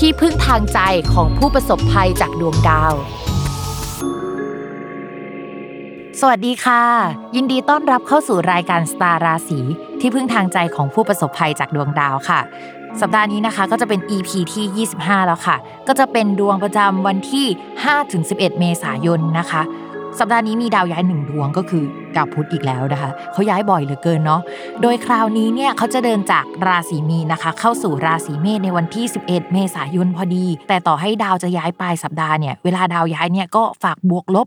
ที่พึ่งทางใจของผู้ประสบภัยจากดวงดาว สวัสดีค่ะ ยินดีต้อนรับเข้าสู่รายการสตาร์ราศีที่พึ่งทางใจของผู้ประสบภัยจากดวงดาวค่ะ สัปดาห์นี้นะคะก็จะเป็น EP ที่ 25 แล้วค่ะ ก็จะเป็นดวงประจำวันที่ 5-11 เมษายนนะคะ สัปดาห์นี้มีดาวย้ายหนึ่งดวงก็คือดาวพุธอีกแล้วนะคะเขาย้ายบ่อยเหลือเกินเนาะโดยคราวนี้เนี่ยเขาจะเดินจากราศีมีนะคะ เข้าสู่ราศีเมษในวันที่ 11 เมษายนพอดี แต่ต่อให้ดาวจะย้ายปลายสัปดาห์เนี่ยเวลาดาวย้ายเนี่ยก็ฝากบวกลบ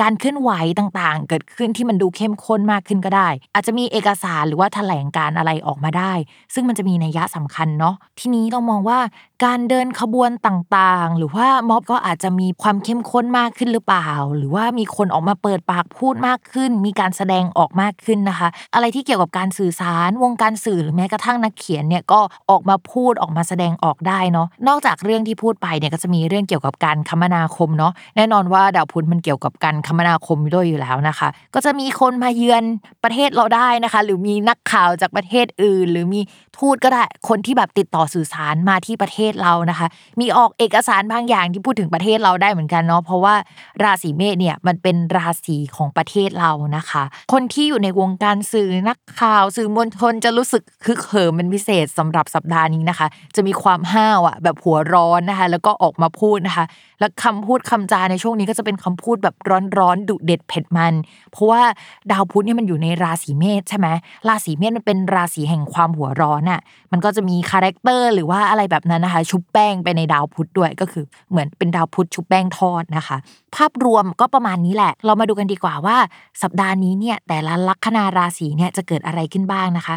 การเคลื่อนไหวต่างๆ เกิดขึ้นที่มันดูเข้มข้นมากขึ้นก็ได้ อาจจะมีเอกสารหรือว่าแถลงการอะไรออกมาได้ ซึ่งมันจะมีนัยยะสำคัญเนาะทีนี้ต้องมองว่า การเดินขบวนต่างๆ หรือว่าม็อบก็อาจจะมีความเข้มข้นมากขึ้นหรือเปล่า หรือว่ามีคนออกมาเปิดปากพูดมากขึ้น มีการแสดงออกมากขึ้นนะคะ อะไรที่เกี่ยวกับการสื่อสารวงการสื่อหรือแม้กระทั่งนักเขียนเนี่ยก็ออกมาพูดออกมาแสดงออกได้เนาะนอกจากเรื่องที่พูดไปเนี่ยก็จะมีเรื่องเกี่ยวกับการคมนาคมเนาะแน่นอนว่าดาวพุธมันเกี่ยวกับการคมนาคมด้วยอยู่แล้วนะคะ ก็จะมีคนมาเยือนประเทศเราได้นะคะ หรือมีนักข่าวจากประเทศอื่น หรือมีทูตก็ได้ คนที่แบบติดต่อสื่อสารมาที่ประเทศเรานะคะ มีออกเอกสารบางอย่างที่พูดถึงประเทศเราได้เหมือนกันเนาะเพราะว่าราศีเมษเนี่ยมันเป็นราศีของประเทศเรานะคะ คนที่อยู่ในวงการสื่อนักข่าวสื่อมวลชนจะรู้สึกคึกเหิมเป็นพิเศษสำหรับสัปดาห์นี้นะคะ จะมีความห้าวอะแบบหัวร้อนนะคะ แล้วก็ออกมาพูดนะคะ แล้วคำพูดคำจาในช่วงนี้ก็จะเป็นคำพูดแบบร้อนๆดุเด็ดเผ็ดมัน เพราะว่าดาวพุธเนี่ยมันอยู่ในราศีเมษใช่ไหมราศีเมษมันเป็นราศีแห่งความหัวร้อนอะมันก็จะมีคาแรคเตอร์หรือว่าอะไรแบบนั้นนะคะ ชุบแป้งไปในดาวพุธด้วยก็คือเหมือนเป็นดาวพุธชุบแป้งทอดนะคะ ภาพรวมก็ประมาณนี้แหละ เรามาดูกันดีกว่าว่า สัปดาห์นี้เนี่ยแต่ละลัคนาราศีเนี่ยจะเกิดอะไรขึ้นบ้างนะคะ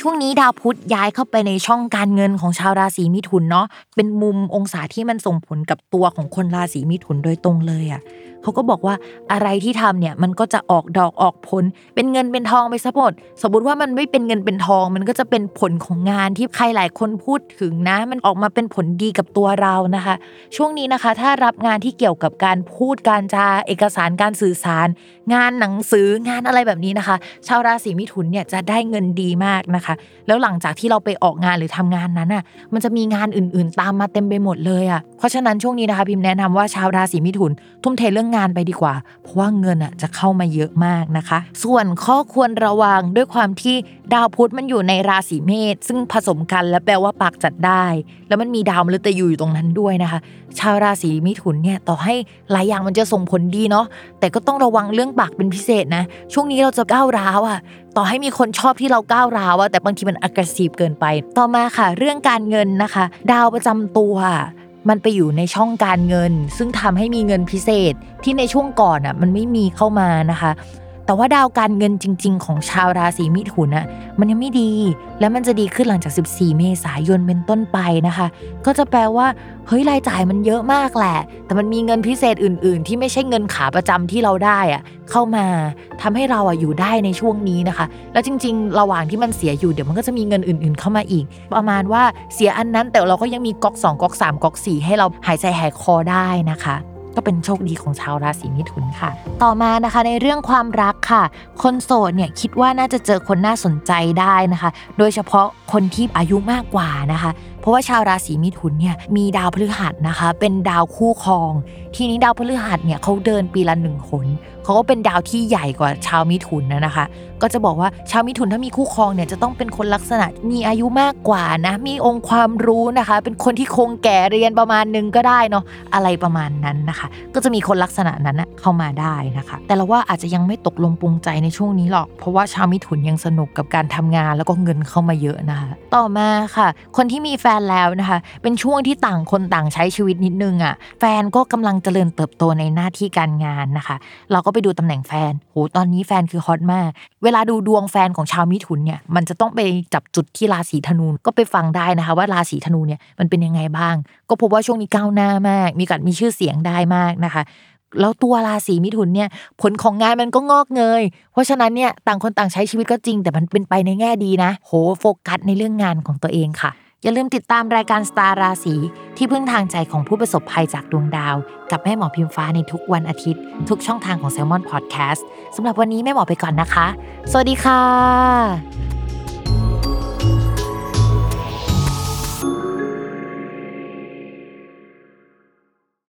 ช่วงนี้ดาวพุธย้ายเข้าไปในช่องการเงินของชาวราศีมิถุนเนาะเป็นมุมองศาที่มันส่งผลกับตัวของคนราศีมิถุนโดยตรงเลยอะ่ะเขาก็บอกว่าอะไรที่ทำเนี่ยมันก็จะออกดอกออกผล เป็นเงินเป็นทองไปซะหมดสมมติว่ามันไม่เป็นเงินเป็นทอง มันก็จะเป็นผลของงานที่ใครหลายคนพูดถึงนะ มันออกมาเป็นผลดีกับตัวเรานะคะ ช่วงนี้นะคะ ถ้ารับงานที่เกี่ยวกับการพูดการจาเอกสารการสื่อสาร งานหนังสืองานอะไรแบบนี้นะคะ ชาวราศีมิถุนเนี่ยจะได้เงินดีมากนะคะ แล้วหลังจากที่เราไปออกงานหรือทำงานนั้นอะมันจะมีงานอื่น ๆ ตามมาเต็มไปหมดเลยอะเพราะฉะนั้นช่วงนี้นะคะพิมพ์แนะนำว่าชาวราศีมิถุน ทุ่มเทเรื่องงานไปดีกว่า เพราะว่าเงินอะจะเข้ามาเยอะมากนะคะ ส่วนข้อควรระวังด้วยความที่ดาวพุธมันอยู่ในราศีเมษซึ่งผสมกันและแปลว่าปากจัดได้ แล้วมันมีดาวมฤตยูอยู่ตรงนั้นด้วยนะคะ ชาวราศีมิถุนเนี่ยต่อให้หลายอย่างมันจะส่งผลดีเนาะแต่ก็ต้องระวังเรื่องปากเป็นพิเศษนะ ช่วงนี้เราจะก้าวร้าวอะ ต่อให้มีคนชอบที่เราก้าวร้าวอะแต่บางทีมัน aggressive เกินไป ต่อมาค่ะ เรื่องการเงินนะคะ ดาวประจำตัวมันไปอยู่ในช่องการเงิน ซึ่งทำให้มีเงินพิเศษที่ในช่วงก่อนอะมันไม่มีเข้ามานะคะ แต่ว่าดาวการเงินจริง ๆ ของชาวราศีมิถุนอะมันยังไม่ดี และมันจะดีขึ้นหลังจาก 14 เมษายนเป็นต้นไปนะคะ ก็จะแปลว่าเฮ้ยรายจ่ายมันเยอะมากแหละ แต่มันมีเงินพิเศษอื่น ๆ ที่ไม่ใช่เงินขาประจำที่เราได้อะ เข้ามาทำให้เราอะอยู่ได้ในช่วงนี้นะคะ แล้วจริง ๆ ระหว่างที่มันเสียอยู่เดี๋ยวมันก็จะมีเงินอื่น ๆ เข้ามาอีก ประมาณว่าเสียอันนั้นแต่เราก็ยังมีก๊อก2ก๊อก3ก๊อก4ให้เราหายใจหายคอได้นะคะก็เป็นโชคดีของชาวราศีมิถุนค่ะ ต่อมานะคะในเรื่องความรักค่ะ คนโสดเนี่ยคิดว่าน่าจะเจอคนน่าสนใจได้นะคะ โดยเฉพาะคนที่อายุมากกว่านะคะ เพราะว่าชาวราศีมิถุนเนี่ยมีดาวพฤหัสนะคะ เป็นดาวคู่ครอง ทีนี้ดาวพฤหัสเนี่ยเขาเดินปีละหนึ่งหน เขาก็เป็นดาวที่ใหญ่กว่าชาวมิถุนนะนะคะ ก็จะบอกว่าชาวมิถุนถ้ามีคู่ครองเนี่ยจะต้องเป็นคนลักษณะมีอายุมากกว่านะ มีองค์ความรู้นะคะ เป็นคนที่คงแก่เรียนประมาณนึงก็ได้เนาะอะไรประมาณนั้นนะคะ ก็จะมีคนลักษณะนั้นนะเข้ามาได้นะคะ แต่เราว่าอาจจะยังไม่ตกลงปรุงใจในช่วงนี้หรอก เพราะว่าชาวมิถุนยังสนุกกับการทำงานแล้วก็เงินเข้ามาเยอะนะคะ ต่อมาค่ะ คนที่มีแฟนแล้วนะคะ เป็นช่วงที่ต่างคนต่างใช้ชีวิตนิดนึงอะ่ะแฟนก็กำลังเจริญเติบโตในหน้าที่การงานนะคะ เราก็ไปดูตำแหน่งแฟน โห ตอนนี้แฟนคือฮอตมาก เวลาดูดวงแฟนของชาวมิถุนเนี่ย มันจะต้องไปจับจุดที่ราศีธนู ก็ไปฟังได้นะคะ ว่าราศีธนูเนี่ยมันเป็นยังไงบ้าง ก็พบว่าช่วงนี้ก้าวหน้ามาก มีการมีชื่อเสียงได้มากนะคะ แล้วตัวราศีมิถุนเนี่ย ผลของงานมันก็งอกเงย เพราะฉะนั้นเนี่ยต่างคนต่างใช้ชีวิตก็จริง แต่มันเป็นไปในแง่ดีนะ โห โฟกัสในเรื่องงานของตัวเองค่ะ อย่าลืมติดตามรายการสตาร์ราศีที่พึ่งทางใจของผู้ประสบภัยจากดวงดาว กับแม่หมอพิมฟ้าในทุกวันอาทิตย์ ทุกช่องทางของ s ซ l m o n Podcast สำหรับวันนี้แม่หมอไปก่อนนะคะ สวัสดีค่ะ